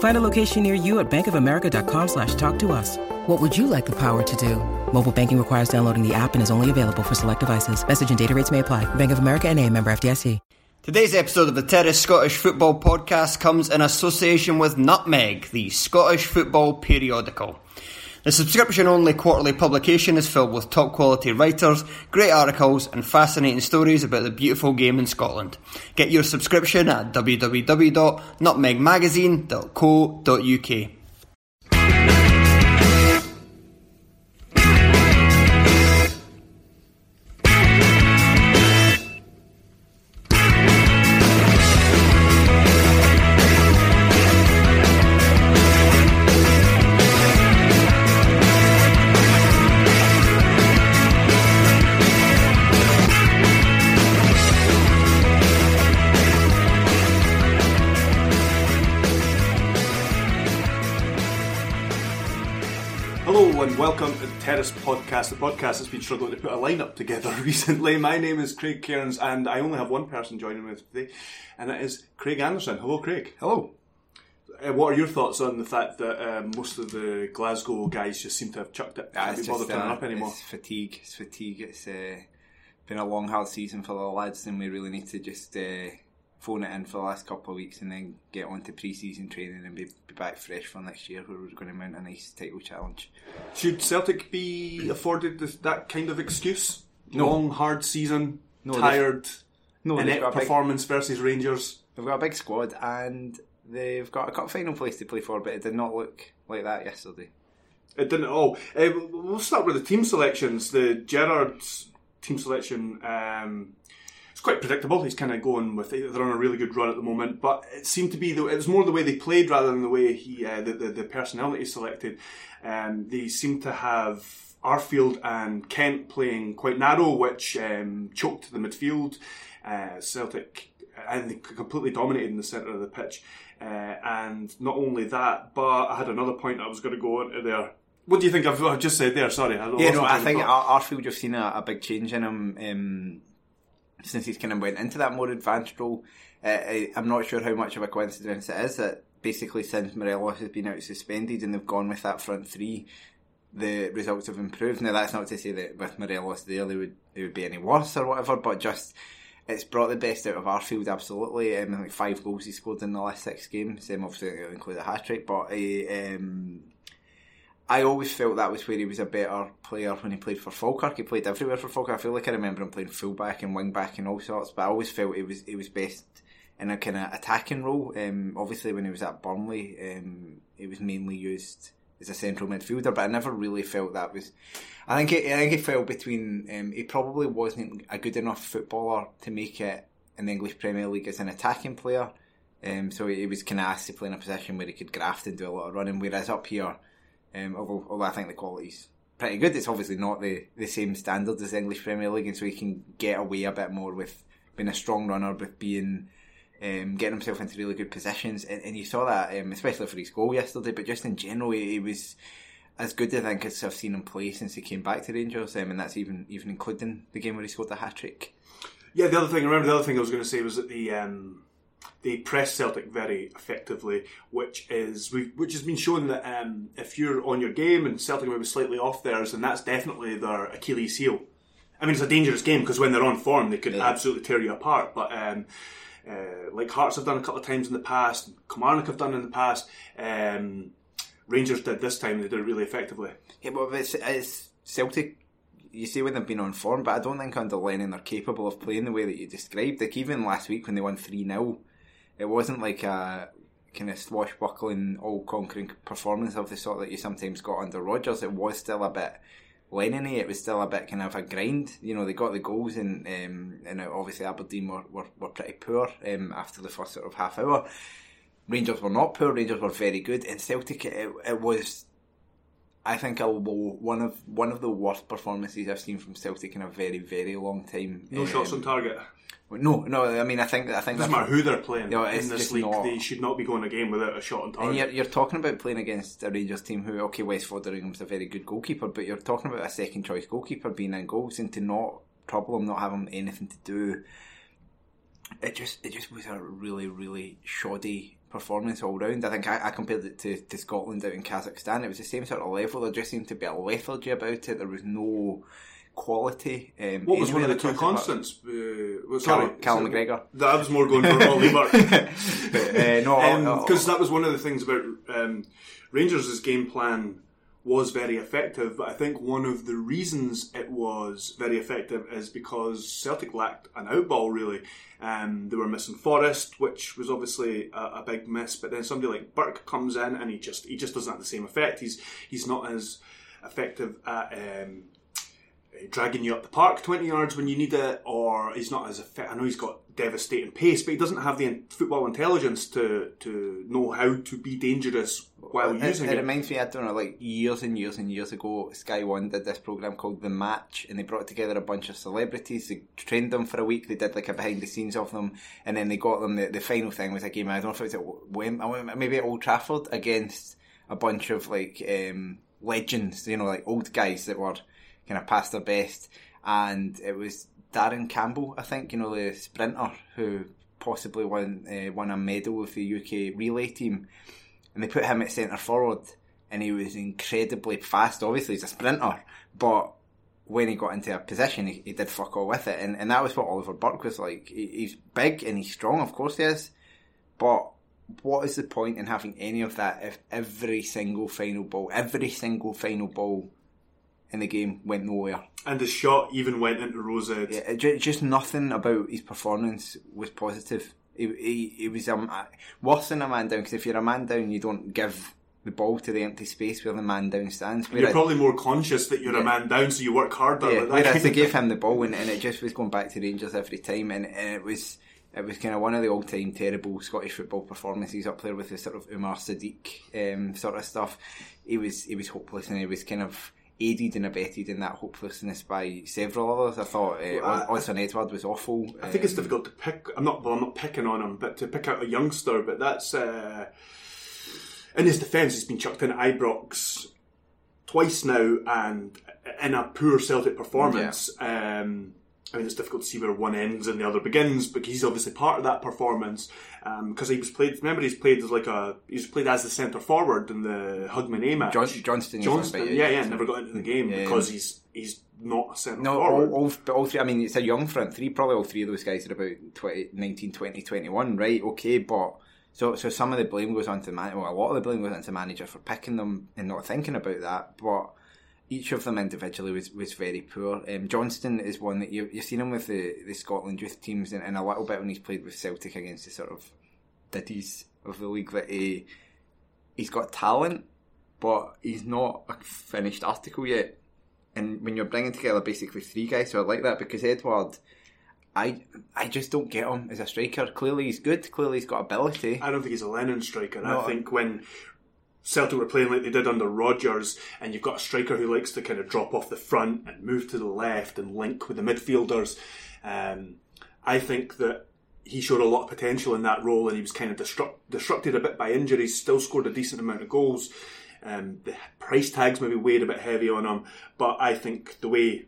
Find a location near you at bankofamerica.com slash talk to us. What would you like the power to do? Mobile banking requires downloading the app and is only available for select devices. Message and data rates may apply. Bank of America and a member FDIC. Today's episode of the Terrace Scottish Football Podcast comes in association with Nutmeg, the Scottish football periodical. The subscription only quarterly publication is filled with top quality writers, great articles, and fascinating stories about the beautiful game in Scotland. Get your subscription at www.nutmegmagazine.co.uk. Terrace Podcast, the podcast that's been struggling to put a lineup together recently. My name is Craig Cairns and I only have one person joining me today, and that is Craig Anderson. Hello, Craig. Hello. Uh, what are your thoughts on the fact that um, most of the Glasgow guys just seem to have chucked it? Ah, Can't it's be bothered just, turning uh, up anymore. It's fatigue. It's fatigue. It's uh, been a long, hard season for the lads, and we really need to just uh, phone it in for the last couple of weeks and then get on to pre-season training and be, be back fresh for next year where we're going to mount a nice title challenge. Should Celtic be afforded this, that kind of excuse? No. Long, hard season, No, tired, No, inept a big, performance versus Rangers. they've got a big squad and they've got a cup final place to play for, but it did not look like that yesterday. It didn't at all. Uh, we'll start with the team selections. The Gerrard's team selection. Um, it's quite predictable. He's kind of going with it. they're on a really good run at the moment, but it seemed to be the, it was more the way they played rather than the way he uh, the, the the personnel that he selected. Um, they seemed to have Arfield and Kent playing quite narrow, which um, choked the midfield. Uh, Celtic and they completely dominated in the centre of the pitch. Uh, and not only that, but I had another point I was going to go into there. What do you think I've, I've just said there? Sorry. I Yeah, no, I think Arfield, you've seen a, a big change in him um, since he's kind of went into that more advanced role. Uh, I, I'm not sure how much of a coincidence it is that basically since Morelos has been out suspended and they've gone with that front three, the results have improved. Now that's not to say that with Morelos there they would it would be any worse or whatever, but just it's brought the best out of Arfield absolutely. Think five goals he scored in the last six games. Um, obviously include a hat trick, but he, um, I always felt that was where he was a better player when he played for Falkirk. He played everywhere for Falkirk. I feel like I remember him playing fullback and wing back and all sorts, but I always felt he was he was best in a kind of attacking role. Um, obviously, when he was at Burnley, um, he was mainly used as a central midfielder, but I never really felt that was. I think it, I think he fell between. Um, he probably wasn't a good enough footballer to make it in the English Premier League as an attacking player. Um, so he was kind of asked to play in a position where he could graft and do a lot of running. Whereas up here, um, although, although I think the quality's pretty good, it's obviously not the, the same standard as the English Premier League, and so he can get away a bit more with being a strong runner, with being um, getting himself into really good positions. And, and you saw that, um, especially for his goal yesterday, but just in general, he, he was as good, I think, as I've seen him play since he came back to Rangers, um, and that's even even including the game where he scored the hat trick. Yeah, the other thing, I remember the other thing I was going to say was that the um, they press Celtic very effectively, which is which has been shown that um, if you're on your game and Celtic are maybe slightly off theirs, then that's definitely their Achilles heel. I mean, it's a dangerous game because when they're on form, they could Yeah. absolutely tear you apart. But um, uh, like Hearts have done a couple of times in the past, Kilmarnock have done in the past, um, Rangers did this time. They did it really effectively. Yeah, but it's, it's Celtic. you say when they've been on form, but I don't think under Lennon they're capable of playing the way that you described. Like even last week when they won three 0 it wasn't like a kind of swashbuckling, all conquering performance of the sort that you sometimes got under Rodgers. It was still a bit lennon It was still a bit kind of a grind. You know, they got the goals and um, and obviously Aberdeen were, were, were pretty poor um, after the first sort of half hour. Rangers were not poor. Rangers were very good. And Celtic, it, it was I think a one of one of the worst performances I've seen from Celtic in a very very long time. No um, shots on target. No, no. I mean, I think I think doesn't matter who they're playing you know, in this league. Not, they should not be going a game without a shot on target. And you're, you're talking about playing against a Rangers team who, okay, Wes Foderingham's a very good goalkeeper, but you're talking about a second choice goalkeeper being in goals and to not trouble him, not have him anything to do. It just it just was a really really shoddy performance all round. I think I, I, compared it to, to Scotland out in Kazakhstan. It was the same sort of level. There just seemed to be a lethargy about it. There was no quality. Um, what was one of the two constants? Uh, sorry, Callum McGregor. That was more going for Ollie Burke. uh, no, because um, that was one of the things about um, Rangers' game plan was very effective. But I think one of the reasons it was very effective is because Celtic lacked an outball. Really, um, they were missing Forrest, which was obviously a, a, big miss. But then somebody like Burke comes in and he just he just doesn't have the same effect. He's he's not as effective at um, dragging you up the park 20 yards when you need it, or he's not as effective. I know he's got devastating pace, but he doesn't have the football intelligence to to know how to be dangerous while it, using it. It reminds me, I don't know, like years and years and years ago, Sky One did this program called The Match, and they brought together a bunch of celebrities. They trained them for a week. They did like a behind the scenes of them, and then they got them. The, the final thing was a game. I don't know if it was at Wem- maybe at Old Trafford against a bunch of like um, legends, you know, like old guys that were kind of past their best. And it was Darren Campbell, I think, you know, the sprinter who possibly won uh, won a medal with the UK relay team, and they put him at centre forward, and he was incredibly fast. Obviously, he's a sprinter, but when he got into a position, he, he did fuck all with it, and, and that was what Oliver Burke was like. He, he's big and he's strong, of course he is, but what is the point in having any of that if every single final ball, every single final ball in the game went nowhere. And the shot even went into Rosehead. Yeah, just nothing about his performance was positive. He, he, he was um, worse than a man down because if you're a man down, you don't give the ball to the empty space where the man down stands. Whereas, you're probably more conscious that you're yeah, a man down, so you work harder. Yeah, whereas they gave him the ball and, and, it just was going back to Rangers every time, and, and it was it was kind of one of the all time terrible Scottish football performances up there with the sort of Umar Sadiq um, sort of stuff. He was he was hopeless and he was kind of aided and abetted in that hopelessness by several others. I thought uh, well, Edouard was awful. I think um, it's difficult to pick. I'm not. Well, I'm not picking on him, but to pick out a youngster. But that's uh, in his defence. He's been chucked in at Ibrox twice now, and in a poor Celtic performance. Yeah. Um, I mean, it's difficult to see where one ends and the other begins, but he's obviously part of that performance because um, he was played. Remember, he's played as like a he's played as the centre forward in the Hugman A match. John, Johnston, Johnston, yeah, yeah, never got into the game yeah, because he's he's not a centre no, forward. All, all, all, three. I mean, it's a young front three. Probably all three of those guys are about 20, 19, 20, 21, right? Okay, but. So, so some of the blame goes on to man. Well, a lot of the blame goes on to manager for picking them and not thinking about that. But each of them individually was, was very poor. Um, Johnston is one that you, you've seen him with the, the Scotland youth teams and, and, a little bit when he's played with Celtic against the sort of ditties of the league that he, he's got talent, but he's not a finished article yet. And when you're bringing together basically three guys who are like that, because Edouard, I I just don't get him as a striker. Clearly he's good. Clearly he's got ability. I don't think he's a Lennon striker. No, I think when Celtic were playing like they did under Rodgers, and you've got a striker who likes to kind of drop off the front and move to the left and link with the midfielders. Um, I think that he showed a lot of potential in that role, and he was kind of disrupt, disrupted a bit by injuries. Still scored a decent amount of goals. Um, the price tags maybe weighed a bit heavy on him, but I think the way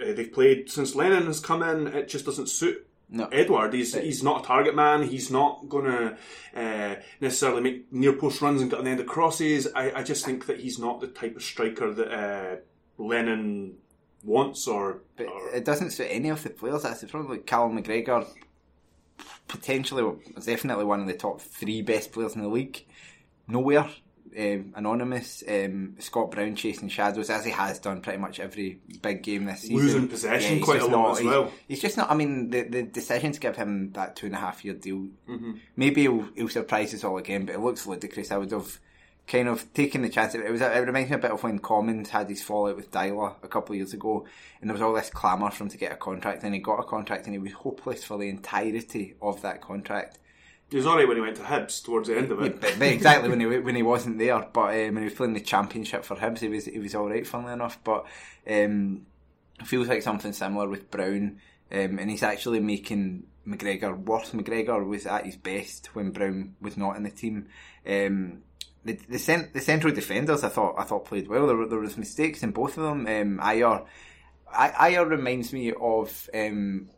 uh, they've played since Lennon has come in, it just doesn't suit no. Edouard, he's he's not a target man. He's not going to uh, necessarily make near post runs and get on the end of crosses. I, I just think that he's not the type of striker that uh, Lennon wants. Or, but or, it doesn't suit any of the players. That's the problem. Like Callum McGregor, potentially, is definitely one of the top three best players in the league. Nowhere um, anonymous. Um, Scott Brown chasing shadows as he has done pretty much every big game this season. Losing possession he's quite just a lot not- as well. He's just not. I mean, the the decision to give him that two and a half year deal, Mm-hmm. maybe he'll, he'll surprise us all again. But it looks ludicrous. I would have kind of taken the chance. It was. It reminds me a bit of when Commons had his fallout with Deila a couple of years ago, and there was all this clamour for him to get a contract, and he got a contract, and he was hopeless for the entirety of that contract. He was alright when he went to Hibs towards the end of Yeah, it. but exactly when he when he wasn't there, but um, when he was playing the championship for Hibs, he was he was all right, funnily enough. But um, feels like something similar with Brown, um, and he's actually making McGregor worse. McGregor was at his best when Brown was not in the team. Um, the the, cent- the central defenders, I thought I thought played well. There, were- there was mistakes in both of them. Um, Ajer, I- Ajer reminds me of. Um,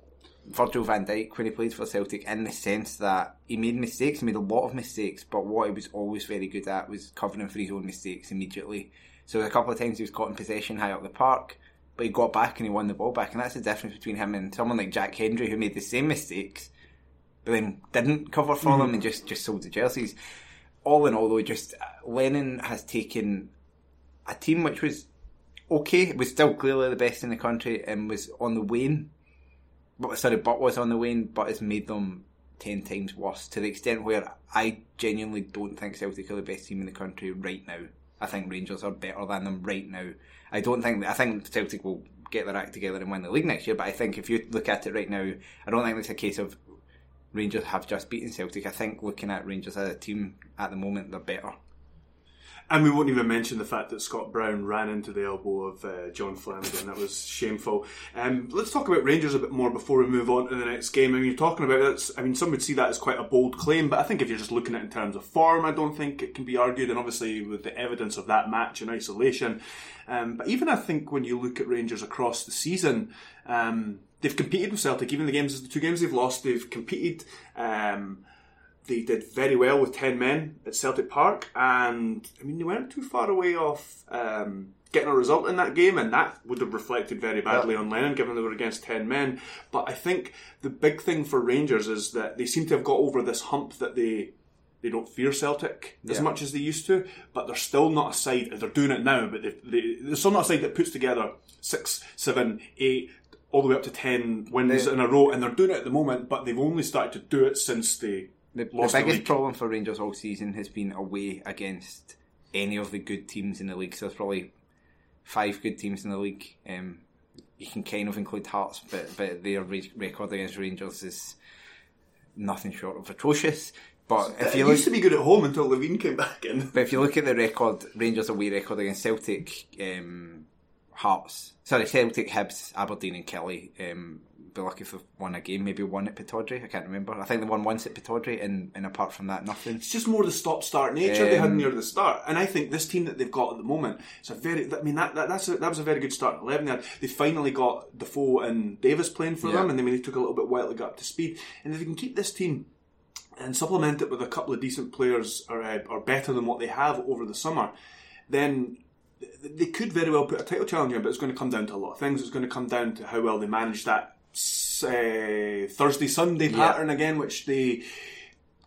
Virgil van Dijk when he played for Celtic in the sense that he made mistakes, he made a lot of mistakes, but what he was always very good at was covering for his own mistakes immediately. So a couple of times he was caught in possession high up the park, but he got back and he won the ball back, and that's the difference between him and someone like Jack Hendry who made the same mistakes, but then didn't cover for them and just just sold the jerseys. All in all, though, just uh, Lennon has taken a team which was okay, was still clearly the best in the country, and was on the wane sorry, but was on the wane, but has made them ten times worse to the extent where I genuinely don't think Celtic are the best team in the country right now. I think Rangers are better than them right now. I don't think I think Celtic will get their act together and win the league next year. But I think if you look at it right now, I don't think it's a case of Rangers have just beaten Celtic. I think looking at Rangers as a team at the moment, they're better. And we won't even mention the fact that Scott Brown ran into the elbow of uh, John Flanagan. That was shameful. Um, let's talk about Rangers a bit more before we move on to the next game. I mean, you're talking about it. I mean, some would see that as quite a bold claim, but I think if you're just looking at it in terms of form, I don't think it can be argued. And obviously, with the evidence of that match in isolation, um, but even I think when you look at Rangers across the season, um, they've competed with Celtic. Even the games, the two games they've lost, they've competed. Um, they did very well with 10 men at Celtic Park, and I mean, they weren't too far away off um, getting a result in that game, and that would have reflected very badly on Lennon given they were against 10 men. But I think the big thing for Rangers is that they seem to have got over this hump that they. They don't fear Celtic as much as they used to, but they're still not a side. They're doing it now, but they, they, they're still not a side that puts together six, seven, eight, all the way up to ten wins They- in a row, and they're doing it at the moment. But they've only started to do it since they The, the lost the biggest problem for Rangers all season has been away against any of the good teams in the league. So there's probably five good teams in the league. Um, you can kind of include Hearts, but but their re- record against Rangers is nothing short of atrocious. But if you look, used to be good at home until Levein came back in. but if you look at the record, Rangers away record against Celtic, um, Hearts, sorry, Celtic, Hibs, Aberdeen, and Killie. Um, be lucky if they've won a game, maybe one at Pittodrie. I can't remember. I think they won once at Pittodrie, and, and apart from that, nothing. It's just more the stop-start nature they had Um, near the start, and I think this team that they've got at the moment, it's a very. I mean, that, that that's a, that was a very good start. Eleven, they, had, they finally got Defoe and Davis playing for Yeah. them, and they they took a little bit while to get up to speed. And if they can keep this team and supplement it with a couple of decent players, or uh, or better than what they have over the summer, then they could very well put a title challenge in. But it's going to come down to a lot of things. It's going to come down to how well they manage that uh, Thursday Sunday Yeah. pattern again, which they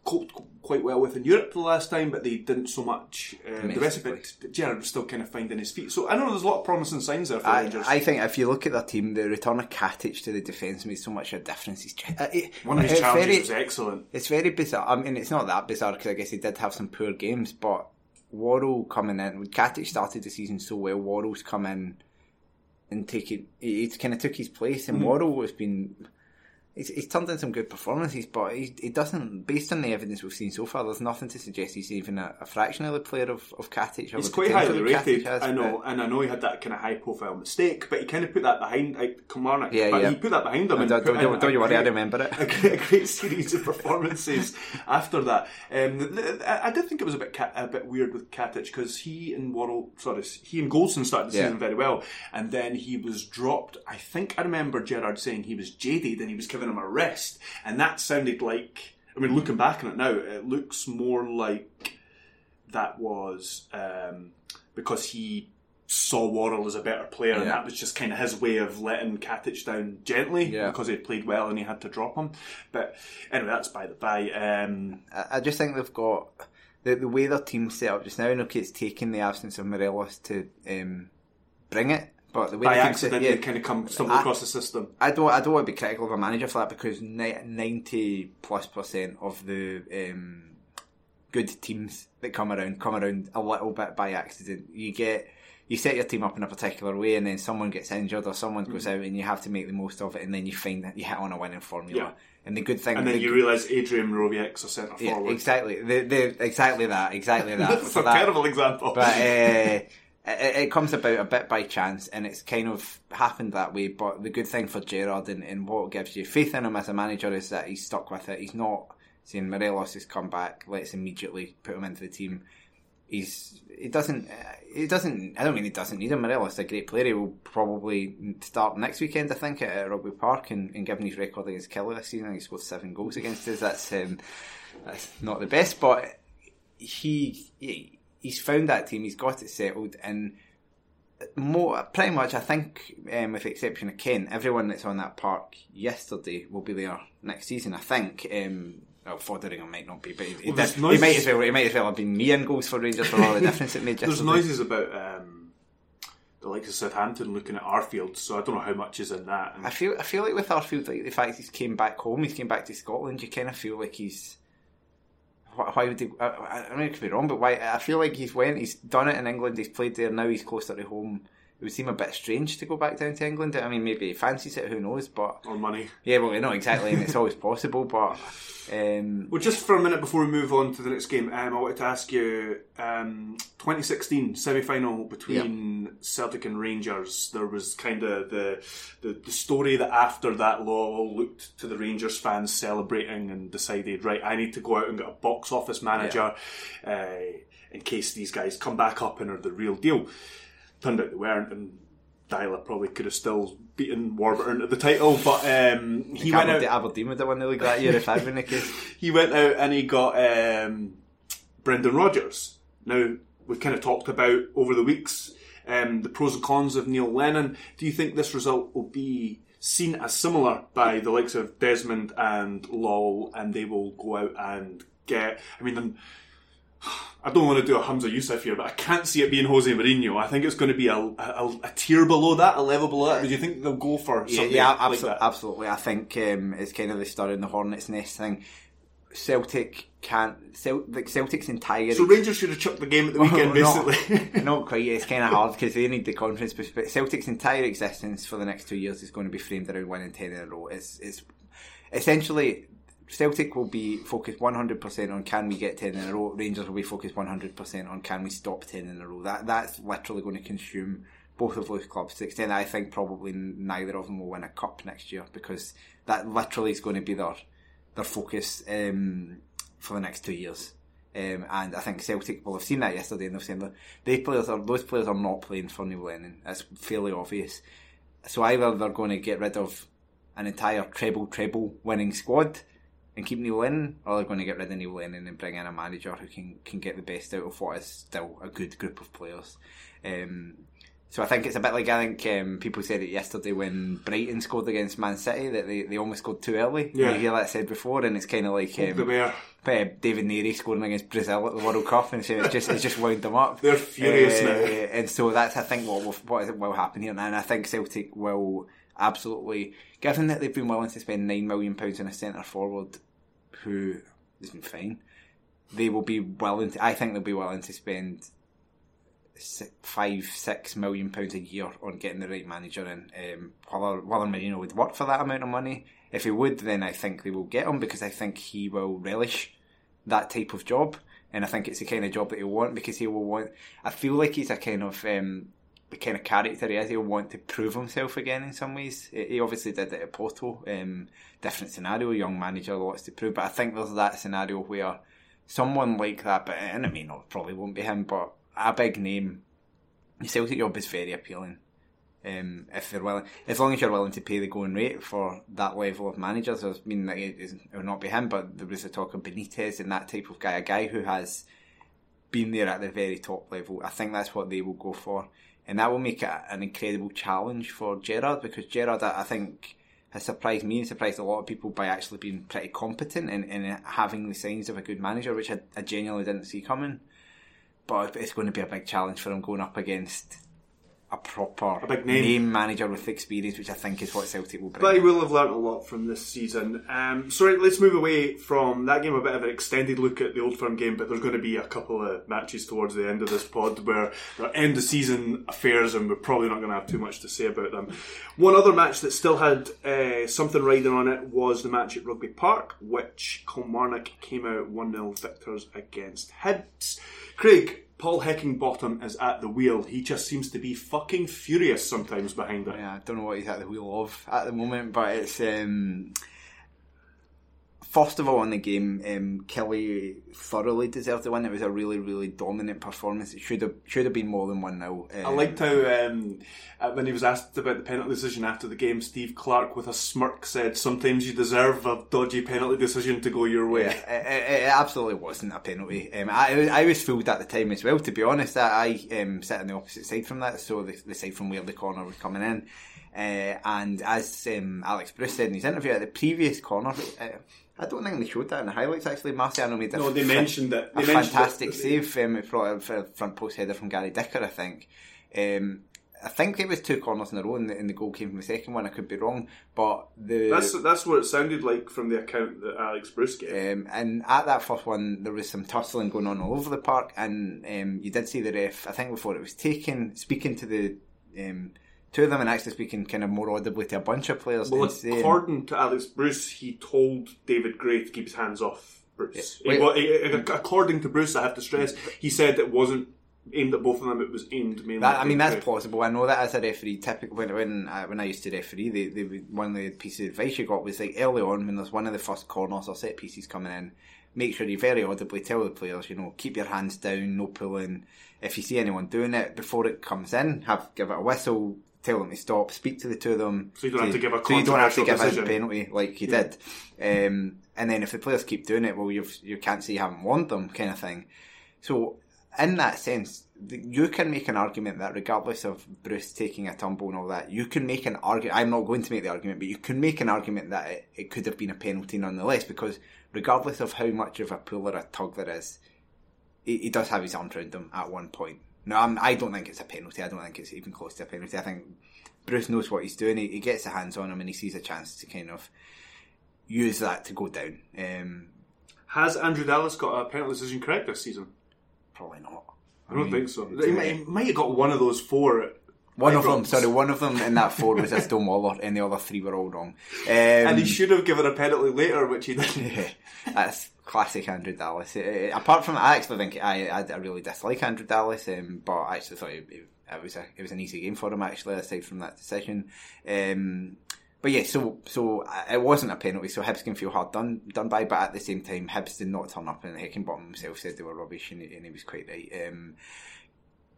coped quite well with in Europe the last time, but they didn't so much. Uh, the rest of it, Gerrard was still kind of finding his feet. So I know there's a lot of promising signs there for I, Rangers. I think if you look at their team, the return of Katic to the defence made so much of a difference. Uh, it- One of his it's challenges very- was excellent. It's very bizarre. I mean, it's not that bizarre because I guess he did have some poor games, but Worrall coming in, Katic started the season so well, Worrall's come in and taken, he, he kind of took his place, and mm-hmm. Worrall has been. He's, he's turned in some good performances, but he, he doesn't. Based on the evidence we've seen so far, there's nothing to suggest he's even a, a fraction of the player of, of Katic. He's quite highly rated, has, I know, and I know he had that kind of high-profile mistake, but he kind of put that behind like, Kilmarnock. Yeah, but yeah. he put that behind him. No, and don't- put don't- don't you worry, I remember it. A great, a great series of performances after that. Um, I did think it was a bit a bit weird with Katic because he and Worrall, sorry, he and Goldson started the Yeah. season very well, and then he was dropped. I think I remember Gerrard saying he was jaded and he was giving him a rest, and that sounded like. I mean, looking back on it now, it looks more like that was um, because he saw Worrall as a better player, and that was just kind of his way of letting Katic down gently Yeah. because he played well and he had to drop him. But anyway, that's by the by. Um, I I just think they've got the, the way their team's set up just now, and okay, it's taken the absence of Morelos to um, bring it, but the way By the team's set- accident, yeah, they kind of come stumble across the system. I don't. I don't want to be critical of a manager for that because ninety plus percent of the um, good teams that come around come around a little bit by accident. You get you set your team up in a particular way, and then someone gets injured or someone goes Mm-hmm. out, and you have to make the most of it, and then you find that you hit on a winning formula. Yeah. And the good thing, And then the you realise Adrian Moroviek's a centre yeah, forward. exactly, the, the, exactly that, exactly that. That's a that- terrible example. but uh, it, it comes about a bit by chance, and it's kind of happened that way. But the good thing for Gerrard and, and what gives you faith in him as a manager is that he's stuck with it. He's not saying Morelos has come back, let's immediately put him into the team. He's he doesn't he doesn't I don't mean he doesn't need him. Morelos is a great player. He will probably start next weekend, I think, at Rugby Park. And, and given his record against Killie this season, he scored seven goals against us. That's um, that's not the best, but he, he he's found that team. He's got it settled, and more pretty much. I think, um, with the exception of Ken, everyone that's on that park yesterday will be there next season. I think. Um, well, Foderingham might not be, but he, Well, did- he might as well. He might as well have been me in goals for Rangers for all the difference it made. There's noises about um, the likes of Southampton looking at Arfield, so I don't know how much is in that. And I feel I feel like with Arfield, like the fact he's came back home, he's came back to Scotland. You kind of feel like he's. Why, would he? I, I I mean, it could be wrong, but why? I feel like he's went, he's done it in England, he's played there. Now he's closer to home. It would seem a bit strange to go back down to England. I mean, maybe he fancies it. Who knows? But or money. yeah, well, not exactly, and it's always possible. But um, Well, just for a minute before we move on to the next game, um, I wanted to ask you: um, 2016 semi-final between Celtic and Rangers. There was kind of the, the the story that after that, Law looked to the Rangers fans celebrating and decided, right, I need to go out and get a box office manager uh, in case these guys come back up and are the real deal. Turned out they weren't, and Deila probably could have still beaten Warburton at the title, but um, he went out Aberdeen would have won the league that year if had been the case. he went out and he got um, Brendan Rodgers. Now we've kind of talked about over the weeks um, the pros and cons of Neil Lennon. Do you think this result will be seen as similar by the likes of Desmond and Lawwell, and they will go out and get? I mean. I don't want to do a Humza Yousaf here, but I can't see it being Jose Mourinho. I think it's going to be a, a, a tier below that, a level below that. Do you think they'll go for Yeah, something yeah, like absolutely, that? absolutely. I think um, it's kind of the stir in the hornet's nest thing. Celtic can't. Like Celtic's entire. So Rangers should have chucked the game at the weekend, Not- basically. Not quite. It's kind of hard because they need the confidence. But but Celtic's entire existence for the next two years is going to be framed around winning ten in a row. It's, it's essentially Celtic will be focused one hundred percent on can we get ten in a row. Rangers will be focused one hundred percent on can we stop ten in a row. That that's literally going to consume both of those clubs to the extent I think probably neither of them will win a cup next year because that literally is going to be their their focus um, for the next two years. Um, and I think Celtic will have seen that yesterday, and they've seen they players are those players are not playing for Neil Lennon. That's fairly obvious. So either they're going to get rid of an entire treble treble winning squad and keep Neil Lennon, or they're going to get rid of Neil Lennon and bring in a manager who can can get the best out of what is still a good group of players. Um, so I think it's a bit like I think um, people said it yesterday when Brighton scored against Man City that they, they almost scored too early. Yeah. You hear that said before, and it's kind of like um, uh, David Narey scoring against Brazil at the World Cup, and so it's just it's just wound them up. They're furious Uh, now. and so that's I think what will, what is- will happen here, and I think Celtic will absolutely, given that they've been willing to spend nine million pounds on a centre forward who has been fine, they will be willing. To, I think they'll be willing to spend si- five, six million pounds a year on getting the right manager in. Um, whether whether Mourinho would work for that amount of money, if he would, then I think they will get him because I think he will relish that type of job, and I think it's the kind of job that he'll want because he will want. I feel like he's a kind of um, the kind of character he is. He'll want to prove himself again in some ways. He obviously did it at Porto. Um, different scenario, young manager lots to prove, but I think there's that scenario where someone like that, but and I mean, probably won't be him, but a big name. The Celtic job is very appealing. Um, if they're willing, as long as you're willing to pay the going rate for that level of managers, I mean, it will not be him, but there was a talk of Benitez and that type of guy, a guy who has been there at the very top level. I think that's what they will go for, and that will make it an incredible challenge for Gerrard because Gerrard, I think, has surprised me and surprised a lot of people by actually being pretty competent and, and having the signs of a good manager, which I, I genuinely didn't see coming. But it's going to be a big challenge for him going up against a proper A big name. manager with experience, which I think is what Celtic will bring. But he will have learnt a lot from this season. Um, so right, let's move away from that game. A bit of an extended look at the Old Firm game, but there's going to be a couple of matches towards the end of this pod where they're end of season affairs, and we're probably not going to have too much to say about them. One other match that still had uh, something riding on it was the match at Rugby Park, which Kilmarnock came out one 0 victors against Hibs. Craig. Paul Heckingbottom is at the wheel. He just seems to be fucking furious sometimes behind it. Yeah, I don't know what he's at the wheel of at the moment, but it's um, first of all in the game, um, Killie thoroughly deserved the win. It was a really, really dominant performance. It should have should have been more than one 0 I liked how um, uh, when he was asked about the penalty decision after the game, Steve Clarke with a smirk said, "Sometimes you deserve a dodgy penalty decision to go your way." It, it, it absolutely wasn't a penalty. Um, I, I was fooled at the time as well. To be honest, I, I um, sat on the opposite side from that, so the, the side from where the corner was coming in. Uh, and as um, Alex Bruce said in his interview, at the previous corner, uh, I don't think they showed that in the highlights. Actually, Marciano made a, No, they mentioned it. a mentioned fantastic it. save um, for a front post header from Gary Dicker. I think. Um, I think it was two corners in a row, and the, and the goal came from the second one. I could be wrong, but the That's that's what it sounded like from the account that Alex Bruce gave. um, and at that first one, there was some tussling going on all over the park, and um, you did see the ref. I think before it was taken, speaking to the um, two of them, and actually speaking kind of more audibly to a bunch of players. well, according to Alex Bruce, he told David Gray to keep his hands off Bruce. Yeah. Wait. wa- he- according to Bruce, I have to stress, he said it wasn't aimed at both of them. It was aimed mainly. That, at I mean, that's possible. I know that as a referee, typically when when I, when I used to referee, they, they would, one of the pieces of advice you got was like early on when there's one of the first corners or set pieces coming in, make sure you very audibly tell the players, you know, keep your hands down, no pulling. If you see anyone doing it before it comes in, have give it a whistle, tell them to stop, speak to the two of them. So you don't have to give a so you don't have to give decision. a penalty like you did. Um, and then if the players keep doing it, well, you've you can't say you haven't warned them, kind of thing. So in that sense, you can make an argument that regardless of Bruce taking a tumble and all that, you can make an argument. I'm not going to make the argument, but you can make an argument that it, it could have been a penalty nonetheless, because regardless of how much of a pull or a tug there is, he, he does have his arms around them at one point. No, I'm, I don't think it's a penalty. I don't think it's even close to a penalty. I think Bruce knows what he's doing. He, he gets the hands on him and he sees a chance to kind of use that to go down. Um, Has Andrew Dallas got a penalty decision correct this season? probably not. I don't mean, think so. He might, he might have got one of those four. One of them, sorry, one of them in that four was a Stonewaller, and the other three were all wrong. Um, and he should have given a penalty later, which he didn't. yeah, that's classic Andrew Dallas. Uh, apart from, I actually think I, I, I really dislike Andrew Dallas, um, but I actually thought it, it, it was a, it was an easy game for him actually, aside from that decision. Um, but yeah, so so uh, it wasn't a penalty, so Hibs can feel hard done done by, but at the same time, Hibs did not turn up, and Heckingbottom himself said they were rubbish, and he, and he was quite right. Um,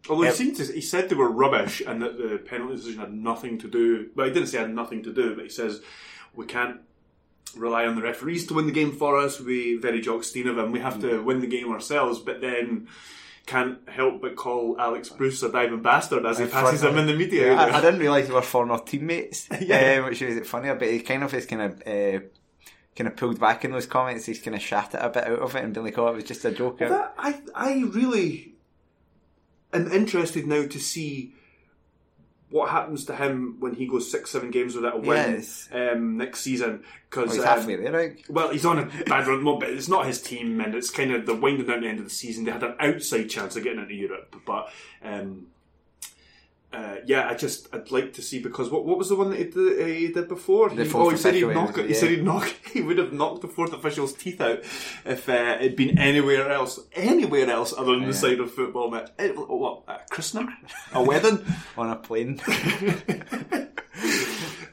Although he seemed to, he said they were rubbish and that the penalty decision had nothing to do. But he didn't say it had nothing to do. But he says we can't rely on the referees to win the game for us. We very Jock Stein of him. We have to win the game ourselves. But then can't help but call Alex Bruce a diving bastard as he passes him in the media. I, I didn't realise they were former teammates, Yeah. um, which is funnier. But he kind of is kind of uh, kind of pulled back in those comments. He's kind of shat it a bit out of it and been like, "Oh, it was just a joke." That, I I really am interested now to see what happens to him when he goes six seven games without a win Yes. um, next season because Well, he's halfway there, right? Well, he's on a bad run, but it's not his team, and it's kind of the winding down the end of the season. They had an outside chance of getting into Europe, but um, uh, yeah, I just I'd like to see because what what was the one that he did, he did before? The he, oh, he said he'd knock it. He yeah. said he'd knock. He would have knocked the fourth official's teeth out if uh, it'd been anywhere else, anywhere else other than the side of football match. Eh, What a christening, a wedding. On a plane.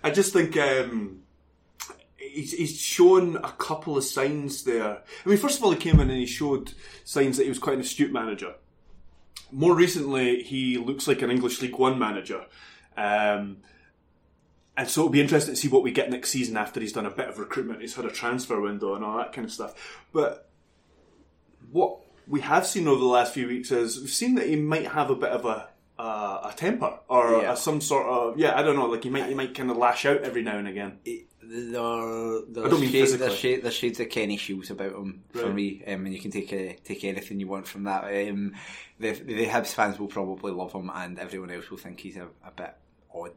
I just think um, he's, he's shown a couple of signs there. I mean, first of all, he came in and he showed signs that he was quite an astute manager. More recently, he looks like an English League One manager. Um, and so it'll be interesting to see what we get next season after he's done a bit of recruitment. He's had a transfer window and all that kind of stuff. But what we have seen over the last few weeks is we've seen that he might have a bit of a, uh, a temper or Yeah. a, some sort of yeah. I don't know. Like you might he might kind of lash out every now and again. There, I there's, don't mean shades, there's, shades, there's shades of Kenny Shiels about him for me, um, and you can take uh, take anything you want from that. Um, the the Hibs fans will probably love him, and everyone else will think he's a, a bit odd.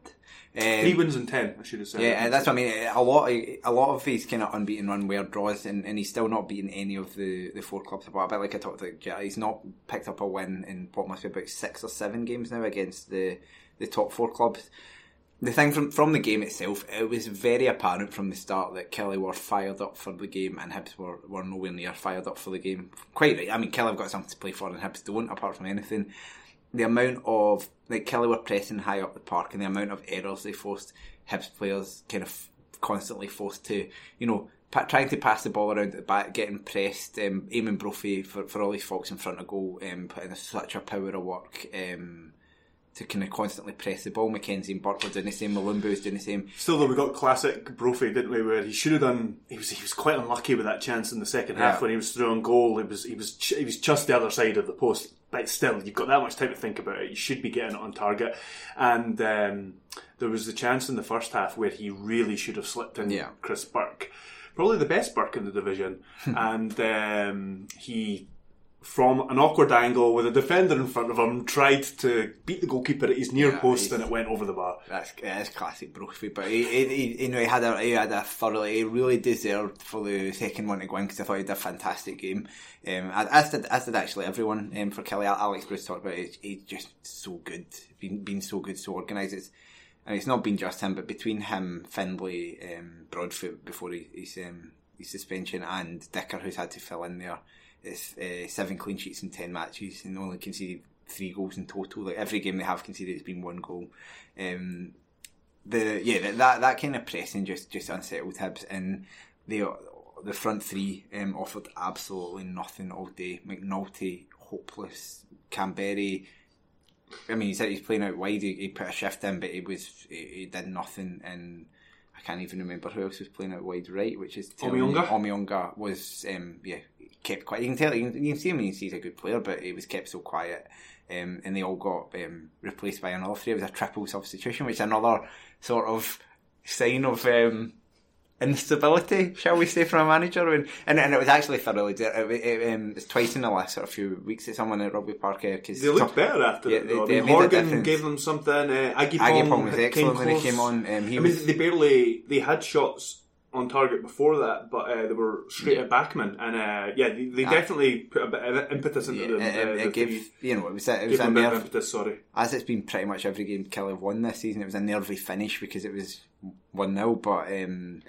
Um, Three wins in ten. I should have said. Yeah, that's what I mean. A lot, of, a lot of his kind of unbeaten run were draws, and, and he's still not beaten any of the, the four clubs. But a bit like I talked about, yeah, he's not picked up a win in what must be about six or seven games now against the the top four clubs. The thing from from the game itself, it was very apparent from the start that Killie were fired up for the game, and Hibs were, were nowhere near fired up for the game. Quite right. I mean, Killie have got something to play for, and Hibs don't, apart from anything the amount of like Killie were pressing high up the park and the amount of errors they forced Hibs players kind of constantly forced to you know pa- trying to pass the ball around at the back, getting pressed. Um, Eamonn Brophy for for all these folks in front of goal, um, putting such a power of work. Um, to kind of constantly press the ball, Mackenzie and Burke were doing the same. Mulumbu was doing the same. Still, though, we got classic Brophy, didn't we? Where he should have done. He was he was quite unlucky with that chance in the second half when he was through on goal. He was he was ch- he was just the other side of the post. But still, you've got that much time to think about it. You should be getting it on target. And um, there was the chance in the first half where he really should have slipped in Yeah. Chris Burke, probably the best Burke in the division, and um, he from an awkward angle with a defender in front of him, tried to beat the goalkeeper at his near Yeah, post, and it went over the bar. That's that's classic Brophy, but he, he, he, you know he had a he had a thoroughly he really deserved for the second one to win because I thought he did a fantastic game. Um, as did as did actually everyone um, for Killie. Alex Bruce talked about it. He's just so good, been been so good, so organised. It's, and it's not been just him, but between him, Findlay, um, Broadfoot before he, his um, his suspension, and Dicker, who's had to fill in there, it's uh, seven clean sheets in ten matches and only conceded three goals in total. Like every game they have conceded, it's been one goal. Um, the yeah that, that that kind of pressing just just unsettled Hibs and the the front three um, offered absolutely nothing all day. McNulty hopeless, Kamberi. I mean, he said he's playing out wide. He, he put a shift in, but he was he, he did nothing. And I can't even remember who else was playing out wide right, which is Omeonga? Omeonga was um, yeah kept quiet. You can tell you can, you can see him. You can see he's a good player, but he was kept so quiet. Um, and they all got um, replaced by another three. It was a triple substitution, which is another sort of sign of um, instability, shall we say, from a manager. And and, and it was actually thoroughly. It, it, um, it's twice in the last sort of few weeks that someone at Rugby Park because They looked better after Yeah, it. they- I they mean, made a Horgan difference. gave them something. Uh, Aggie Aggie Pong Pong was excellent when he came on. Um, he I was mean, they barely they had shots on target before that, but uh, they were straight at Bachmann, and uh, yeah, they, they definitely put a bit of impetus into yeah, them. it, it, the it gave you know it was a, it was a a bit of nerve impetus. Sorry. as it's been pretty much every game Killie have won this season, it was a nervy finish because it was one 0 But um,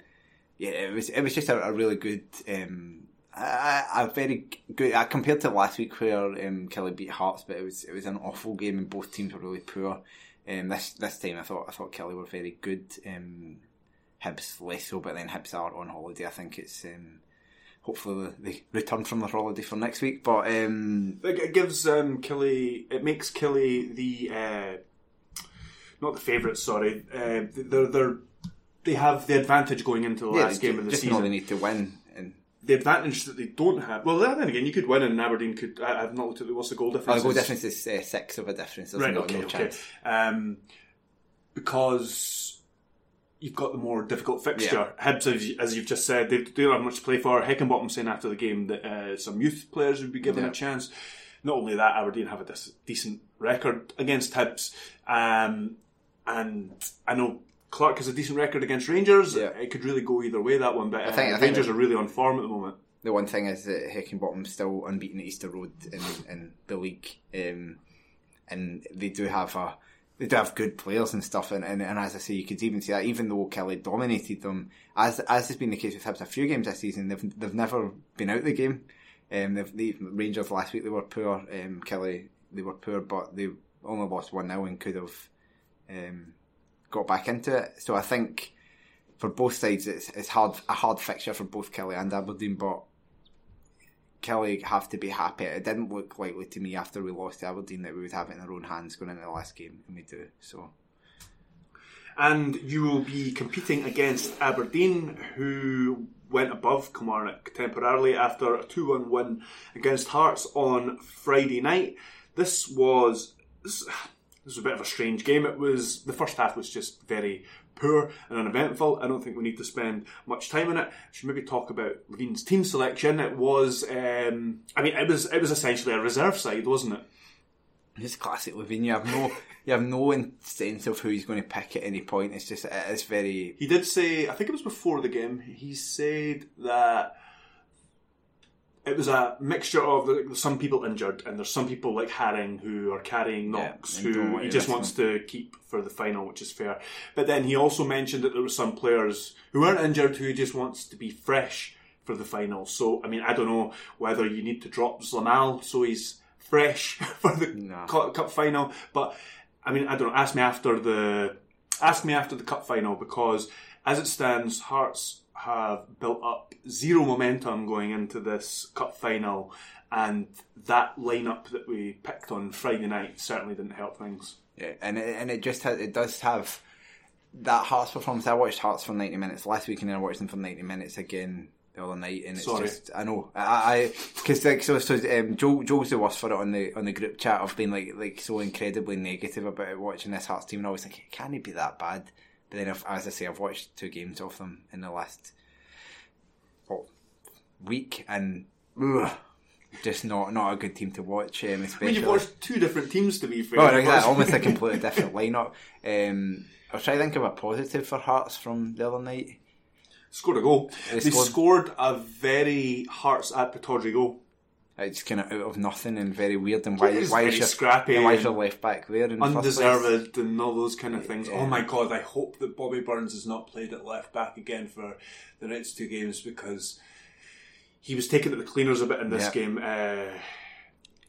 yeah, it was it was just a, a really good, um, a, a very good uh, compared to last week where um, Killie beat Hearts, but it was it was an awful game and both teams were really poor. Um, this this time I thought I thought Killie were very good. Um, Hibs less so, but then Hibs are on holiday. I think it's. Um, Hopefully they return from their holiday for next week, but um, It gives um, Killie. It makes Killie the uh, not the favourites. Sorry, uh, they're they're they have the advantage going into the yeah, last game of the just season. know they need to win. And the advantage that they don't have. Well, then again, you could win, and Aberdeen could. I, I've not looked at the, what's the goal Oh, difference. the goal difference is uh, six of a difference. There's right? no, okay, no okay. chance. Um, because you've got the more difficult fixture. Hibs, as, you- as you've just said, they don't have much to play for. Heckingbottom saying after the game that uh, some youth players would be given Yeah. a chance. Not only that, Aberdeen have a dis- decent record against Hibs, um, and I know. Clarke has a decent record against Rangers. Yeah. It could really go either way that one, but uh, think- I think Rangers that- are really on form at the moment. The one thing is that Heckingbottom's still unbeaten at Easter Road in, in the league, um, and they do have a they do have good players and stuff. And, and, and as I say, you could even see that even though Killie dominated them, as as has been the case with Hibs a few games this season, they've they've never been out of the game. Um, the Rangers last week they were poor. Um, Killie they were poor, but they only lost one 0 and could have um, got back into it. So I think for both sides, it's it's hard a hard fixture for both Killie and Aberdeen, but. Killie have to be happy. It didn't look likely to me after we lost to Aberdeen that we would have it in our own hands going into the last game, and we do. So and you will be competing against Aberdeen, who went above Kilmarnock temporarily after a 2 1 win against Hearts on Friday night. This was. This, was a bit of a strange game. It was the first half was just very poor and uneventful. I don't think we need to spend much time on it. should maybe talk about Levein's team selection. It was, um, I mean, it was it was essentially a reserve side, wasn't it? It's classic Levein. You have no, you have no sense of who he's going to pick at any point. It's just, it's very. He did say, I think it was before the game. He said that it was a mixture of some people injured and there's some people like Haring who are carrying knocks Yeah, who he just wants to keep for the final, which is fair. But then he also mentioned that there were some players who weren't injured who just wants to be fresh for the final. So I mean, I don't know whether you need to drop Zlamal so he's fresh for the cup final, but I mean, I don't know. Ask me after the ask me after the cup final because as it stands, Hearts have built up zero momentum going into this cup final, and that lineup that we picked on Friday night certainly didn't help things. Yeah, and it, and it just has, it does have that Hearts performance. I watched Hearts for ninety minutes last week, and then I watched them for ninety minutes again the other night, and it's Sorry. just I know I because like so so um, Joe Joe's the worst for it on the on the group chat of being like like so incredibly negative about it, watching this Hearts team, and I was like, can it be that bad? But then, if, as I say, I've watched two games of them in the last what, week, and ugh, just not not a good team to watch. Um, I mean, especially you've watched two different teams to be fair. Oh, exactly. Almost a completely different lineup. Um, I'll try to think of a positive for Hearts from the other night. scored a goal. They They, scored- scored a very Hearts at Pittodrie goal. It's kind of out of nothing and very weird. And why, is why is your, scrappy yeah, why is your left back there? In the undeserved and all those kind of things. Yeah. Oh my god, I hope that Bobby Burns has not played at left back again for the next two games because he was taken at the cleaners a bit in this Yeah. game. Uh,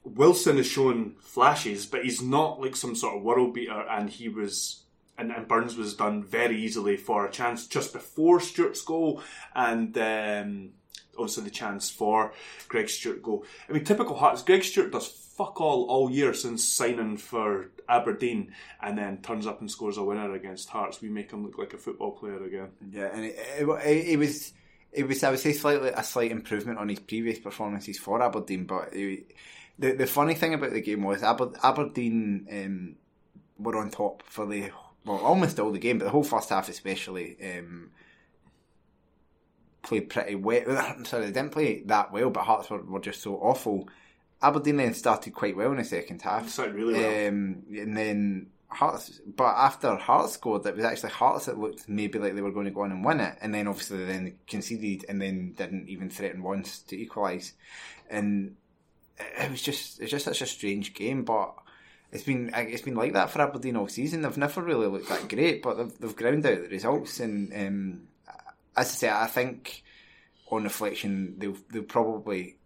Wilson has shown flashes, but he's not like some sort of world beater, and he was. And, and Burns was done very easily for a chance just before Stewart's goal, and um, obviously the chance for Greg Stewart go. I mean, typical Hearts. Greg Stewart does fuck all all year since signing for Aberdeen, and then turns up and scores a winner against Hearts. We make him look like a football player again. Yeah, and it, it, it, was it was I would say slightly a slight improvement on his previous performances for Aberdeen. But the the funny thing about the game was Aber, Aberdeen um, were on top for the well almost all the game, but the whole first half especially. Um, played pretty well. I'm sorry, they didn't play that well, but Hearts were, were just so awful. Aberdeen then started quite well in the second half. Started really well. Um, and then Hearts, but after Hearts scored, it was actually Hearts that looked maybe like they were going to go on and win it, and then obviously they then conceded, and then didn't even threaten once to equalise, and it it was just it's just such a strange game, but. It's been it's been like that for Aberdeen all season. They've never really looked that great, but they've, they've ground out the results. And um, as I say, I think on reflection, they'll they'll probably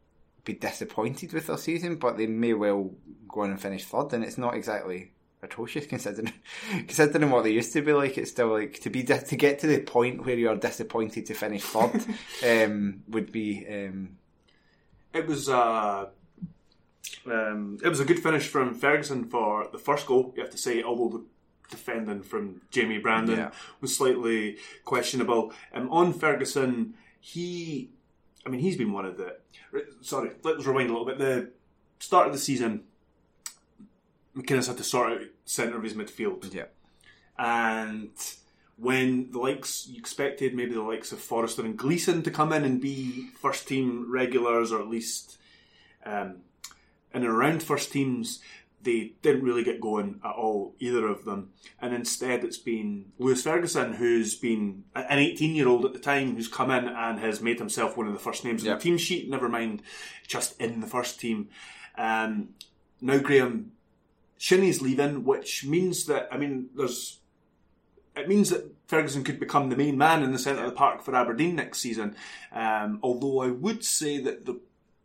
be disappointed with their season, but they may well go on and finish third. And it's not exactly atrocious considering considering what they used to be like. It's still like to be to get to the point where you are disappointed to finish third um, would be um, It was uh, um, it was a good finish from Ferguson for the first goal. You have to say, although the defending from Jamie Brandon Yeah. was slightly questionable. Um, on Ferguson, he, I mean, he's been one of the. Sorry, let's rewind a little bit. The start of the season, McInnes had to sort out centre of his midfield yeah. and when the likes you expected maybe the likes of Forrester and Gleeson to come in and be first team regulars or at least um, in and around first teams they didn't really get going at all either of them and instead it's been Lewis Ferguson who's been an 18 year old at the time who's come in and has made himself one of the first names Yeah. on the team sheet never mind just in the first team um, now Graeme Shinnie's leaving, which means that I mean, there's it means that Ferguson could become the main man in the centre of the park for Aberdeen next season. Um, although I would say that they're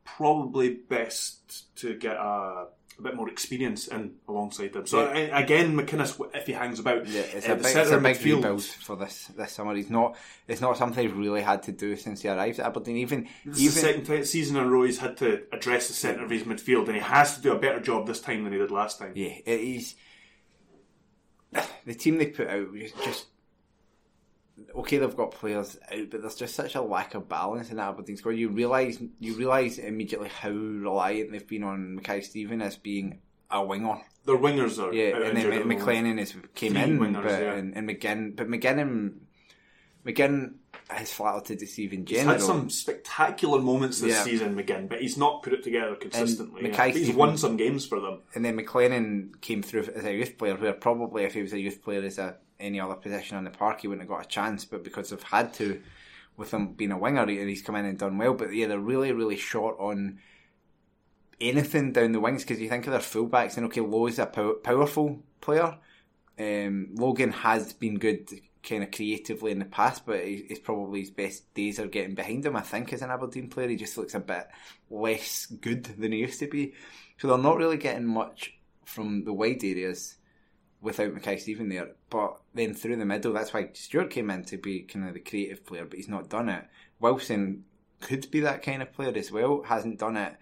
probably best to get a, a bit more experience in alongside him. So Yeah. I, again, McInnes, if he hangs about, Yeah, it's uh, a big, it's a big midfield- rebuild for this this summer. He's not. It's not something he's really had to do since he arrived at Aberdeen. Even This even second time, season in a row he's had to address the centre of his midfield, and he has to do a better job this time than he did last time. Yeah, it is. The team they put out was just okay. They've got players out, but there's just such a lack of balance in that Aberdeen squad. You realise you realise immediately how reliant they've been on Mackay-Steven as being a winger. Their wingers are Yeah, and then. McLennan is came Three in, wingers, but yeah. and, and McGinn, but McGinn, McGinn has flattered to deceive in He's general. had some spectacular moments this Yeah. season, McGinn, but he's not put it together consistently. yeah. He's won some games for them. and then McLennan came through as a youth player, where probably if he was a youth player as a any other position on the park, he wouldn't have got a chance. But because they've had to, with him being a winger, he- he's come in and done well. But yeah, they're really, really short on anything down the wings because you think of their fullbacks, and okay, Lowe is a pow- powerful player. Um, Logan has been good kind of creatively in the past, but he's probably his best days are getting behind him. I think as an Aberdeen player, he just looks a bit less good than he used to be. So they're not really getting much from the wide areas without Mackay-Steven there. But then through the middle, that's why Stewart came in to be kind of the creative player, but he's not done it. Wilson could be that kind of player as well, hasn't done it.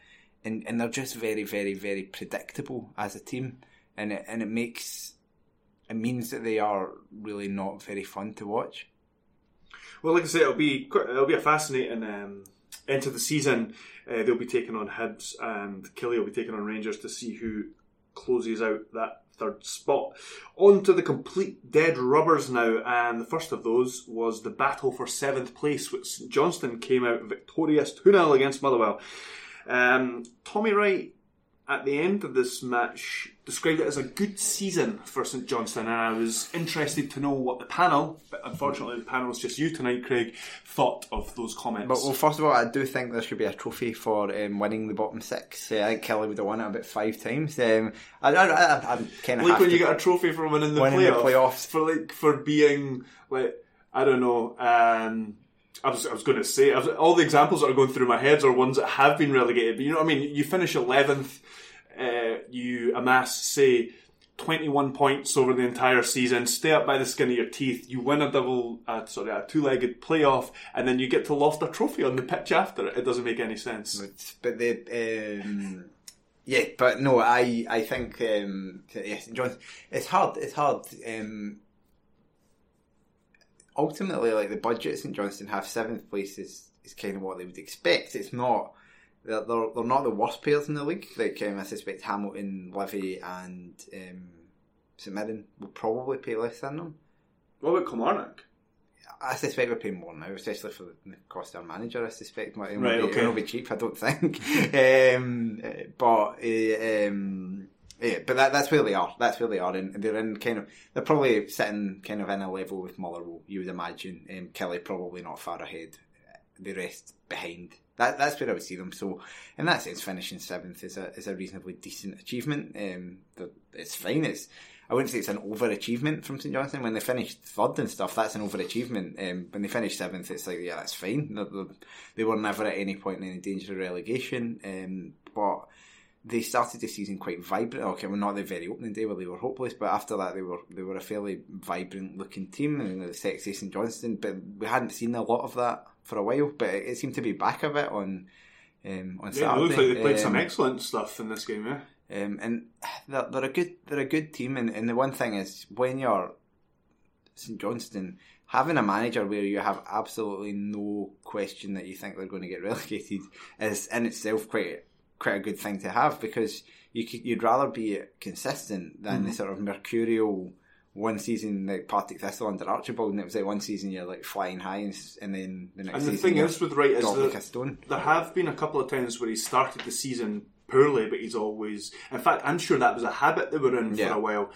And, and they're just very, very, very predictable as a team. And it, and it makes, it means that they are really not very fun to watch. Well, like I say, it'll be it'll be a fascinating um, end to the season. Uh, they'll be taking on Hibs, and Killie will be taking on Rangers to see who closes out that third spot. On to the complete dead rubbers now, and the first of those was the battle for seventh place, which St Johnstone came out victorious 2 0 against Motherwell. Um, Tommy Wright at the end of this match described it as a good season for St Johnstone, and I was interested to know what the panel, but unfortunately the panel was just you tonight, Craig, thought of those comments. But well, first of all, I do think there should be a trophy for um, winning the bottom six. Uh, I think Killie would have won it about five times. Um, I, I, I, I'm kind of like when you get a trophy for winning the, Winning the playoffs. for like for being like I don't know. Um, I was, I was going to say was, all the examples that are going through my head are ones that have been relegated. But you know what I mean? You finish eleventh, uh, you amass say twenty one points over the entire season, stay up by the skin of your teeth. You win a double, uh, sorry, a two legged playoff, and then you get to loft a trophy on the pitch after it. It doesn't make any sense. But, the um, yeah, but no, I I think um, yes, John. It's hard. It's hard. Um, ultimately, like the budget St Johnstone have seventh place is, is kind of what they would expect. It's not. They're, they're, they're not the worst players in the league. Like um, I suspect Hamilton, Livy, and um, St Mirren will probably pay less than them. What about Kilmarnock? I suspect we're paying more now, especially for the cost of our manager. I suspect Right, be, okay. won't be cheap. I don't think. um, but uh, um, yeah, but that, that's where they are. That's where they are, and they're in kind of. They're probably sitting kind of in a level with Motherwell. You would imagine. Um, Killie probably not far ahead. The rest behind. That, that's where I would see them. So, in that sense, finishing seventh is a is a reasonably decent achievement. Um, it's fine. It's I wouldn't say it's an overachievement from St Johnstone. When they finished third and stuff, that's an overachievement. Um, when they finished seventh, it's like yeah, that's fine. They were never at any point in any danger of relegation. Um, but they started the season quite vibrant. Okay, well, not the very opening day where they were hopeless, but after that they were they were a fairly vibrant looking team and the sexy St Johnstone. But we hadn't seen a lot of that for a while. But it, it seemed to be back a bit on um, on Yeah, it Saturday. looks like they played some Um, excellent stuff in this game. Yeah. um, and they're, they're a good they're a good team, and, and the one thing is when you're St Johnstone, having a manager where you have absolutely no question that you think they're going to get relegated is in itself quite quite a good thing to have because you could, you'd rather be consistent than Mm-hmm. the sort of mercurial one season like Partick Thistle under Archibald, and it was like one season you're like flying high, and, and then the next And the season thing is with Wright is that like a stone. there have been a couple of times where he started the season poorly, but he's always. In fact, I'm sure that was a habit they were in Yeah. for a while.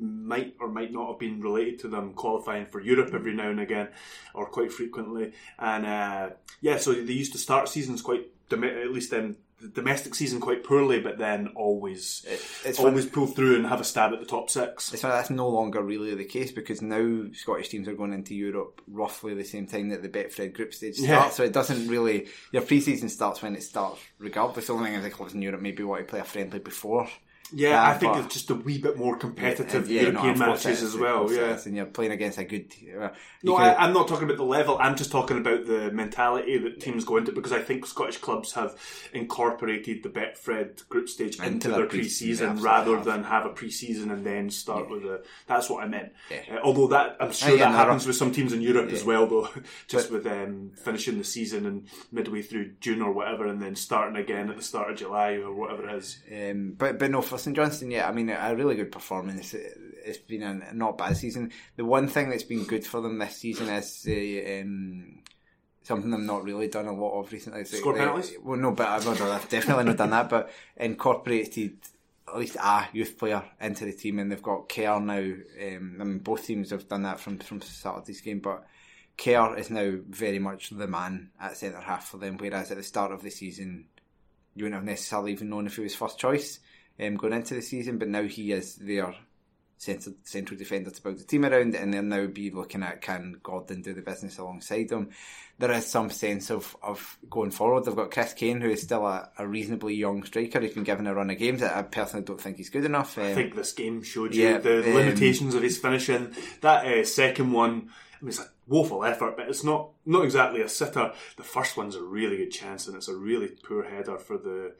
Might or might not have been related to them qualifying for Europe every now and again, or quite frequently. And uh, yeah, so they used to start seasons quite, at least in the domestic season, quite poorly, but then always, it's always pull through and have a stab at the top six. It's that's no longer really the case because now Scottish teams are going into Europe roughly the same time that the Betfred group stage starts. Yeah. So it doesn't really your pre-season starts when it starts, regardless. The only thing is the clubs in Europe maybe want to play a friendly before. Yeah, that, I think it's just a wee bit more competitive Yeah, European it matches as well. Yeah. and you're playing against a good. Uh, No, I, I'm not talking about the level. I'm just talking about the mentality that teams go into because I think Scottish clubs have incorporated the Betfred group stage into, Into their their pre- pre-season they rather absolutely than have a pre-season and then start with a. That's what I meant. Yeah. Uh, although that I'm sure Oh, yeah, that happens with some teams in Europe as well, though. just with um, finishing the season and midway through June or whatever, and then starting again at the start of July or whatever it is. Um, but but no, for for St Johnstone, yeah, I mean, a really good performance. It's been a not bad season. The one thing that's been good for them this season is the. Um, something I've not really done a lot of recently. Score penalties? Well, no, but I've, I've definitely not done that. But incorporated at least a youth player into the team, and they've got Kerr now. Um, I mean, both teams have done that from from Saturday's game, but Kerr is now very much the man at centre half for them. Whereas at the start of the season, you wouldn't have necessarily even known if he was first choice um, going into the season, but now he is their central, central defender to build the team around, and they'll now be looking at can Gordon do the business alongside them. There is some sense of, of going forward. They've got Chris Kane, who is still a, a reasonably young striker. He's been given a run of games. I personally don't think he's good enough. Um, I think this game showed you yeah, the um, limitations of his finishing. That uh, second one, I mean, it's a woeful effort, but it's not not exactly a sitter. The first one's a really good chance, and it's a really poor header for the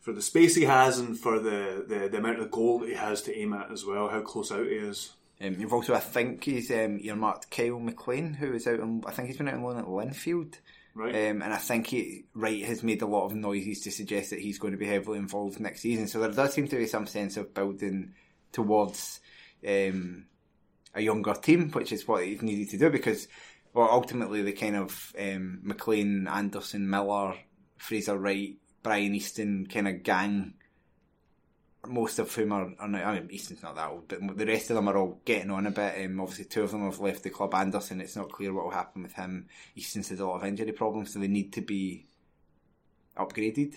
for the space he has and for the, the, the amount of goal that he has to aim at as well, how close out he is. Um, you've also, I think, he's um, earmarked Kyle McLean, who is out on, I think he's been out on loan at Linfield. Right. Um, and I think he, Wright has made a lot of noises to suggest that he's going to be heavily involved next season. So there does seem to be some sense of building towards um, a younger team, which is what he's needed to do because, well, ultimately the kind of um, McLean, Anderson, Miller, Fraser Wright Brian Easton kind of gang, most of whom are, are not, I mean, Easton's not that old, but the rest of them are all getting on a bit. Um, obviously, two of them have left the club. Anderson, it's not clear what will happen with him. Easton's had a lot of injury problems, so they need to be upgraded.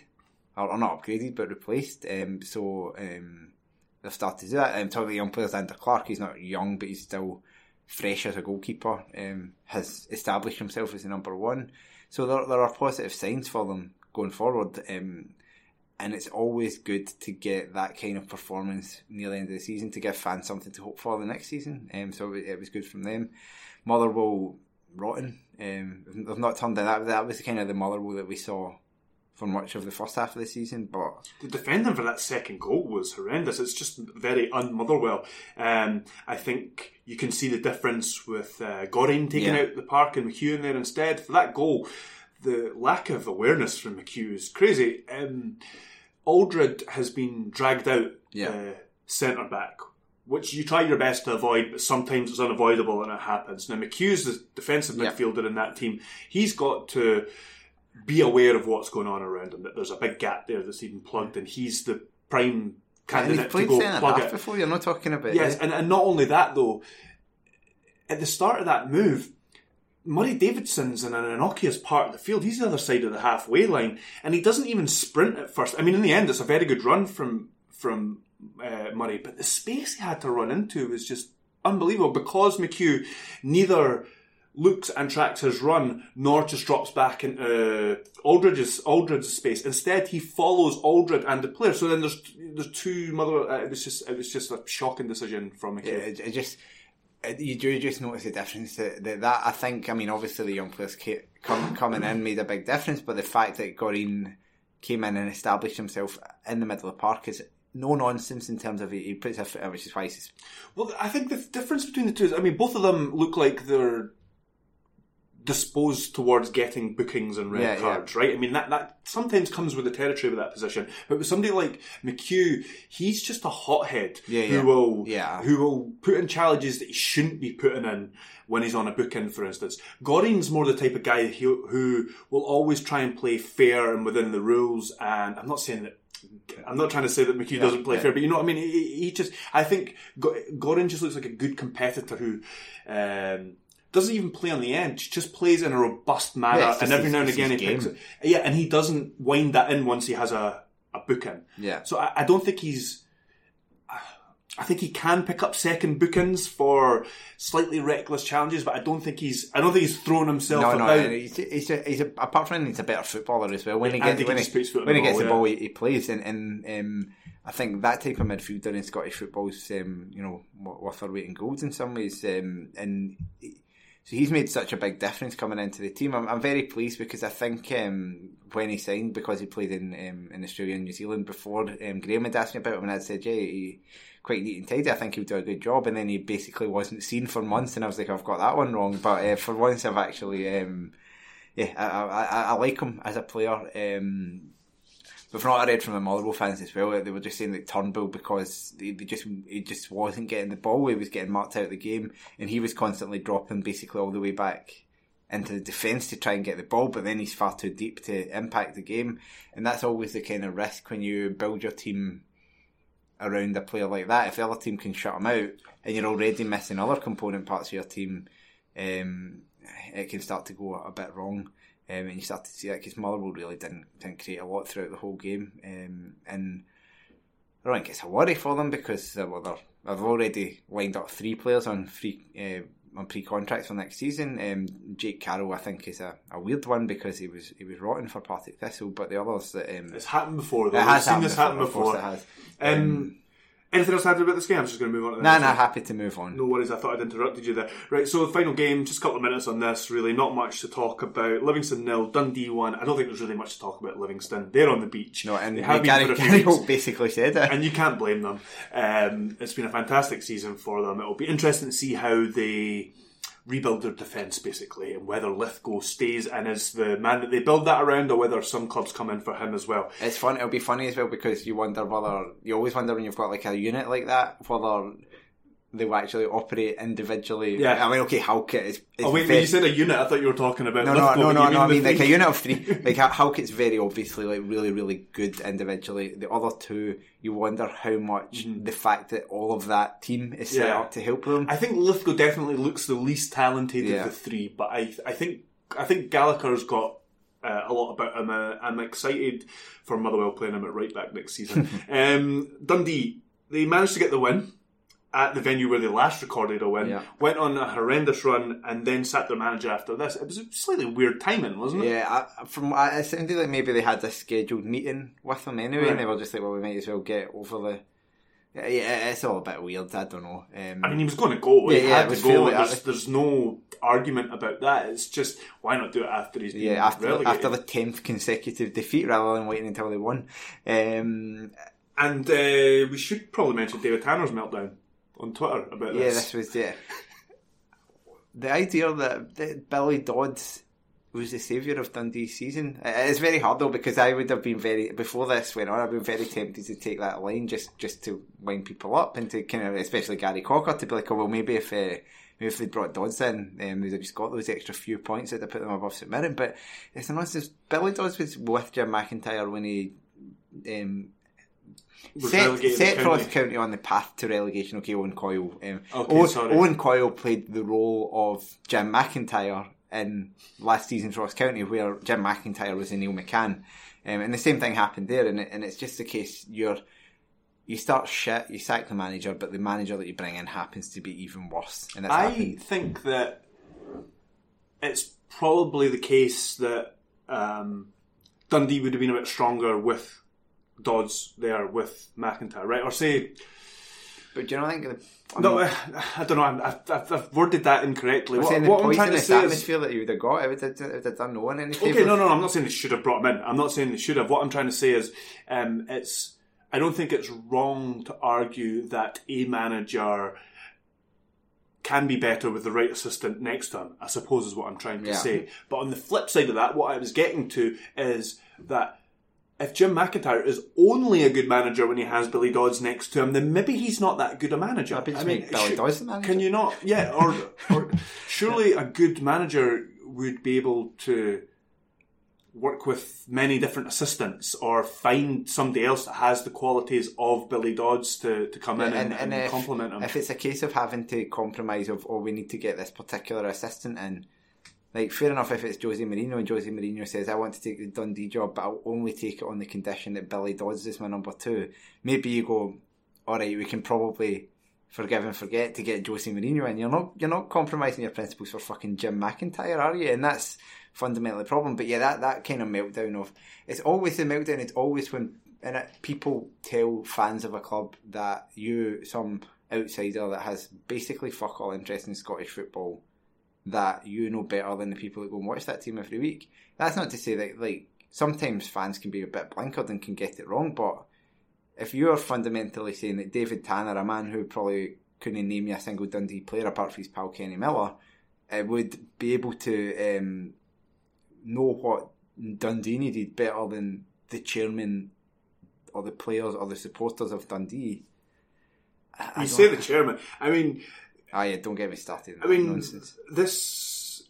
Or, or not upgraded, but replaced. Um, so um, they've started to do that. I'm talking about young players, Andrew Clark, he's not young, but he's still fresh as a goalkeeper, um, has established himself as the number one. So there, there are positive signs for them going forward. Um, and it's always good to get that kind of performance near the end of the season to give fans something to hope for the next season. Um, so it, it was good from them. Motherwell rotten. Um, they've not turned in that. That was kind of the Motherwell that we saw for much of the first half of the season. But the defending for that second goal was horrendous. It's just very un-Motherwell. Um, I think you can see the difference with uh, taking yeah. out the park and McHugh in there instead. For that goal, the lack of awareness from McHugh is crazy. Um, Aldred has been dragged out yeah. uh, centre back, which you try your best to avoid, but sometimes it's unavoidable and it happens. Now McHugh's the defensive yeah. midfielder in that team. He's got to be aware of what's going on around him. That there's a big gap there that's even plugged, and he's the prime candidate to go plug it. Before you're not talking about yes, and, and not only that though. At the start of that move, Murray Davidson's in an innocuous part of the field. He's the other side of the halfway line, and he doesn't even sprint at first. I mean, in the end, it's a very good run from from uh, Murray, but the space he had to run into was just unbelievable because McHugh neither looks and tracks his run nor just drops back into Aldridge's Aldridge's space. Instead, he follows Aldred and the player. So then there's there's two mother. Uh, it was just it was just a shocking decision from McHugh. Yeah, just Uh, you do just notice the difference that, that, that I think I mean obviously the young players come, coming in made a big difference but the fact that Gorrin came in and established himself in the middle of the park is no nonsense in terms of he, he puts a foot which is why he's well I think the difference between the two is I mean both of them look like they're disposed towards getting bookings and red yeah, cards, yeah. right? I mean, that, that sometimes comes with the territory of that position. But with somebody like McHugh, he's just a hothead yeah, who will who will put in challenges that he shouldn't be putting in when he's on a booking, for instance. Gorrin's more the type of guy who, who will always try and play fair and within the rules. And I'm not saying that I'm not trying to say that McHugh yeah, doesn't play yeah. fair, but you know what I mean. He, he just, I think, Gorrin just looks like a good competitor who um, doesn't even play on the edge, just plays in a robust manner, yeah, and every his, now and again he picks it. Yeah, and he doesn't wind that in once he has a, a booking. Yeah. So I, I don't think he's. I think he can pick up second bookings for slightly reckless challenges, but I don't think he's. I don't think he's thrown himself. No, about. no, he's, he's, a, he's a, apart from he's a better footballer as well. When he gets when, he, when he gets the ball, he, he, plays, and, and um, I think that type of midfielder in Scottish football is, um, you know, worth our weight in gold in some ways, um, and. He, so he's made such a big difference coming into the team. I'm, I'm very pleased because I think um, when he signed, because he played in um, in Australia and New Zealand before, um, Graham had asked me about him and I'd said, yeah, he quite neat and tidy. I think he'll do a good job. And then he basically wasn't seen for months, and I was like, I've got that one wrong. But uh, for once, I've actually, um, yeah, I, I, I, like him as a player. Um, But from what I read from the Motherwell fans as well, they were just saying that Turnbull because they just he just wasn't getting the ball, he was getting marked out of the game, and he was constantly dropping basically all the way back into the defence to try and get the ball, but then he's far too deep to impact the game, and that's always the kind of risk when you build your team around a player like that. If the other team can shut him out, and you're already missing other component parts of your team, um, it can start to go a bit wrong. Um, and you start to see that because Motherwell really didn't didn't create a lot throughout the whole game, um, and I don't think it's a worry for them because well, they've already lined up three players on free uh, on pre contracts for next season. Um, Jake Carroll, I think, is a, a weird one because he was he was rotten for Partick Thistle, but the others that um, it's happened before. Though. It has We've seen this before, happen course before. it has. Anything else to add about this game? I'm just going to move on to the Nah, nah, happy to move on. No worries, I thought I'd interrupted you there. Right, so the final game, just a couple of minutes on this, really, not much to talk about. Livingston nil, Dundee one. I don't think there's really much to talk about Livingston. They're on the beach. No, and They have Gary, for a few Gary. Holt basically said it. and you can't blame them. Um, it's been a fantastic season for them. It'll be interesting to see how they rebuild their defence, basically, and whether Lithgow stays and is the man that they build that around, or whether some clubs come in for him as well. It's fun. It'll be funny as well because you wonder whether you always wonder when you've got like a unit like that whether they will actually operate individually. Yeah. I mean, okay, Halkett is. is Oh wait, very- you said a unit, I thought you were talking about no, no, no, no, no. I mean, like a unit of three. Like Halkett's very obviously like really, really good individually. The other two, you wonder how much the fact that all of that team is set. Yeah. up to help them. I think Lithgow definitely looks the least talented Yeah. of the three, but I I think I think Gallagher's got uh, a lot about him. Uh, I'm excited for Motherwell playing him at right back next season. um, Dundee they managed to get the win at the venue where they last recorded a win. Yeah. Went on a horrendous run and then sacked their manager after this. It was a slightly weird timing, wasn't it? Yeah, I, from I- it sounded like maybe they had this scheduled meeting with them anyway, Right. and they were just like, "Well, we might as well get over the." Yeah, yeah, it's all a bit weird. I don't know. Um, I mean, he was going to go. He Yeah, yeah, had to go. fairly- There's, there's no argument about that. It's just why not do it after he's been yeah, after relegated? after the tenth consecutive defeat, rather than waiting until they won. Um, And uh, we should probably mention David Tanner's meltdown on Twitter about yeah, this. this was yeah. The idea that, that Billy Dodds was the saviour of Dundee's season. It- It's very hard though because I would have been very before this went on. I've been very tempted to take that line just just to wind people up and to kind of especially Gary Cocker to be like, oh well, maybe if. Uh, Maybe if they brought Dodds in, um, they'd have just got those extra few points that put them above St Mirren. But it's the nonsense. Billy Dodds was with Jim McIntyre when he um, set, set County. County on the path to relegation. Okay, Owen Coyle. Um, Okay, Owen, sorry. Owen Coyle played the role of Jim McIntyre in last season's Ross County, where Jim McIntyre was in Neil McCann. Um, and the same thing happened there, and, it, and it's just the case you're you start shit, you sack the manager, but the manager that you bring in happens to be even worse. And I happened. think that it's probably the case that um, Dundee would have been a bit stronger with Dodds there with McIntyre, right? Or say, But do you know, I think I no, I, I don't know, I'm, I've, I've I've worded that incorrectly. I'm What, saying what I'm trying to say is. atmosphere that you would have got, it would have, it would have done no one any Okay, no, no, no. I'm not saying they should have brought him in. I'm not saying they should have. What I'm trying to say is, um, it's. I don't think it's wrong to argue that a manager can be better with the right assistant next to him. I suppose is what I'm trying to Yeah. say. But on the flip side of that, what I was getting to is that if Jim McIntyre is only a good manager when he has Billy Dodds next to him, then maybe he's not that good a manager. Just make Billy should- Dodds the manager. Can you not? Yeah, or, or surely a good manager would be able to work with many different assistants or find somebody else that has the qualities of Billy Dodds to, to come in and, and, if, complement him. If it's a case of having to compromise of, oh, we need to get this particular assistant in, like, fair enough if it's Jose Mourinho and Jose Mourinho says, I want to take the Dundee job, but I'll only take it on the condition that Billy Dodds is my number two. Maybe you go, alright, we can probably forgive and forget to get Jose Mourinho in. You're not, you're not compromising your principles for fucking Jim McIntyre, are you? And that's fundamentally the problem. But yeah, that, that kind of meltdown of, it's always the meltdown, it's always when and it, people tell fans of a club that you, some outsider that has basically fuck all interest in Scottish football, that you know better than the people that go and watch that team every week. That's not to say that, like, sometimes fans can be a bit blinkered and can get it wrong, but if you're fundamentally saying that David Tanner, a man who probably couldn't name you a single Dundee player apart from his pal Kenny Miller, uh, would be able to um, know what Dundee needed better than the chairman or the players or the supporters of Dundee. I, I You say the chairman. I mean, Ah, yeah, don't get me started. I mean, nonsense. this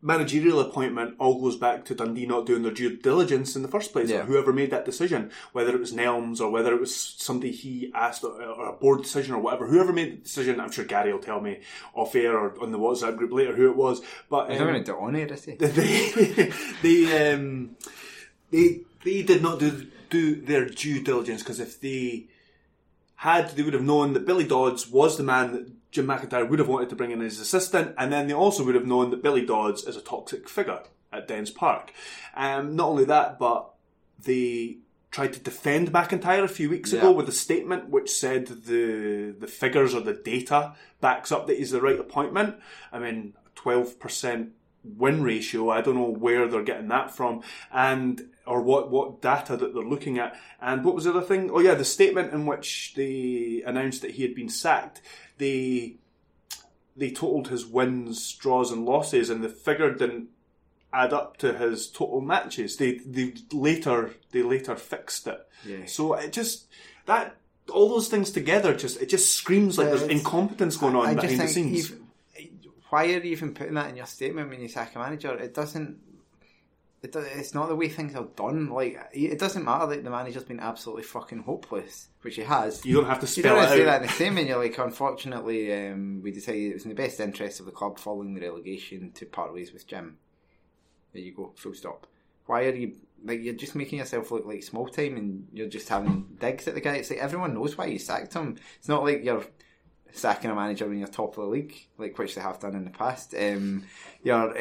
managerial appointment all goes back to Dundee not doing their due diligence in the first place, Yeah. or whoever made that decision, whether it was Nelms or whether it was somebody he asked or, or a board decision or whatever. Whoever made the decision, I'm sure Gary will tell me off air or on the WhatsApp group later who it was. But um, not going to do it on air, is he? they they um, they they did not do do their due diligence because if they had, they would have known that Billy Dodds was the man that Jim McIntyre would have wanted to bring in his assistant, and then they also would have known that Billy Dodds is a toxic figure at Dens Park. Um, not only that, but they tried to defend McIntyre a few weeks ago with a statement which said the the figures or the data backs up that he's the right appointment. I mean, twelve percent win ratio. I don't know where they're getting that from, and or what what data that they're looking at. And what was the other thing? Oh yeah, the statement in which they announced that he had been sacked. They they totaled his wins, draws, and losses, and the figure didn't add up to his total matches. They they later they later fixed it. Yeah. So it just that all those things together just it just screams like there's incompetence going on I behind the scenes. even- why are you even putting that in your statement when you sack a manager? It doesn't. It, it's not the way things are done. Like it doesn't matter that the manager's been absolutely fucking hopeless, which he has. You don't have to You spell don't it have to say out. that in the statement. You're like, unfortunately, um, we decided it was in the best interest of the club following the relegation to part ways with Jim. There you go, full stop. Why are you like you're just making yourself look like small time and you're just having digs at the guy? It's like everyone knows why you sacked him. It's not like you're sacking a manager when you're top of the league, like which they have done in the past. Um, you're uh,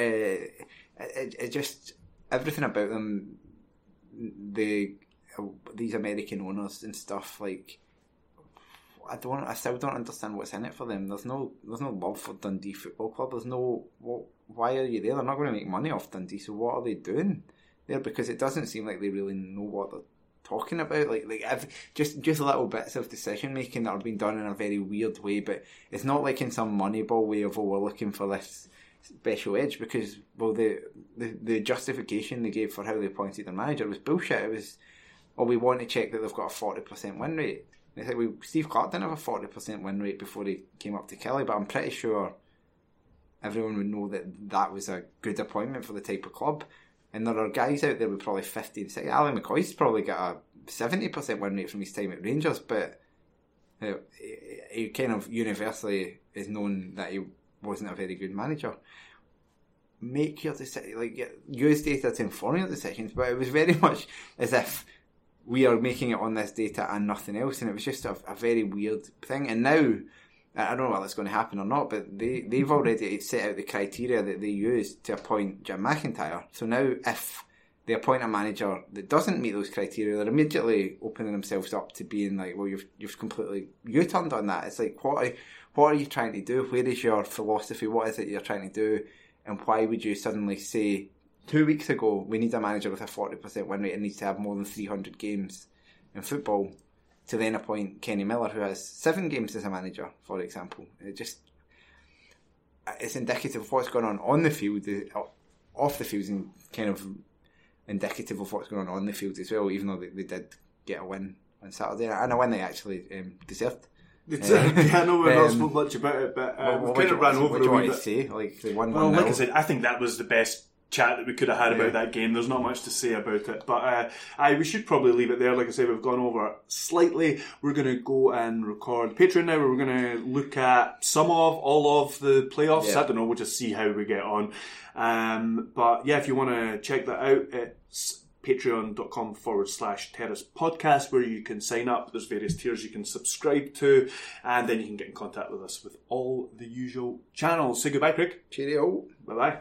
it, it just everything about them, the these American owners and stuff like. I don't. I still don't understand what's in it for them. There's no. There's no love for Dundee Football Club. There's no. What, why are you there? They're not going to make money off Dundee. So what are they doing there? Because it doesn't seem like they really know what they're talking about. Like like just just little bits of decision making that are being done in a very weird way. But it's not like in some Moneyball way of oh we're looking for this special edge because well the the, the justification they gave for how they appointed their manager was bullshit. It was oh we want to check that they've got a forty percent win rate. It's like we, Steve Clarke didn't have a forty percent win rate before he came up to Killie, but I'm pretty sure everyone would know that that was a good appointment for the type of club. And there are guys out there with probably 50 and 60. Ally McCoist's probably got a 70% win rate from his time at Rangers, but uh, he, he kind of universally is known that he wasn't a very good manager. Make your decision, like use data to inform your decisions, but it was very much as if we are making it on this data and nothing else, and it was just a, a very weird thing. And now, I don't know whether it's going to happen or not, but they, they've already set out the criteria that they use to appoint Jim McIntyre. So now, if they appoint a manager that doesn't meet those criteria, they're immediately opening themselves up to being like, well, you've you've completely you turned on that. It's like, what what are you trying to do? Where is your philosophy? What is it you're trying to do? And why would you suddenly say two weeks ago we need a manager with a forty percent win rate and needs to have more than three hundred games in football? To then appoint Kenny Miller, who has seven games as a manager, for example, it just it's indicative of what's going on on the field, off the field, and kind of indicative of what's going on on the field as well. Even though they, they did get a win on Saturday, and a win they actually um, deserved. It's, uh, yeah, I know we've not Um, spoke much about it, but uh, What- we've kind of you- ran what over do you want bit. to say? Like they won Well, one like I said, I think that was the best chat that we could have had about that game. There's not much to say about it, but uh, I we should probably leave it there. Like I say, we've gone over slightly. We're going to go and record Patreon now. Where we're going to look at some of all of the playoffs. Yeah. I don't know. We'll just see how we get on. Um, but yeah, if you want to check that out, it's patreon.com forward slash terrace podcast where you can sign up there's various tiers you can subscribe to and then you can get in contact with us with all the usual channels say goodbye craig Cheerio. bye bye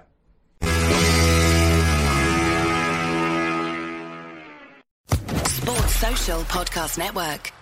Sports Social Podcast Network.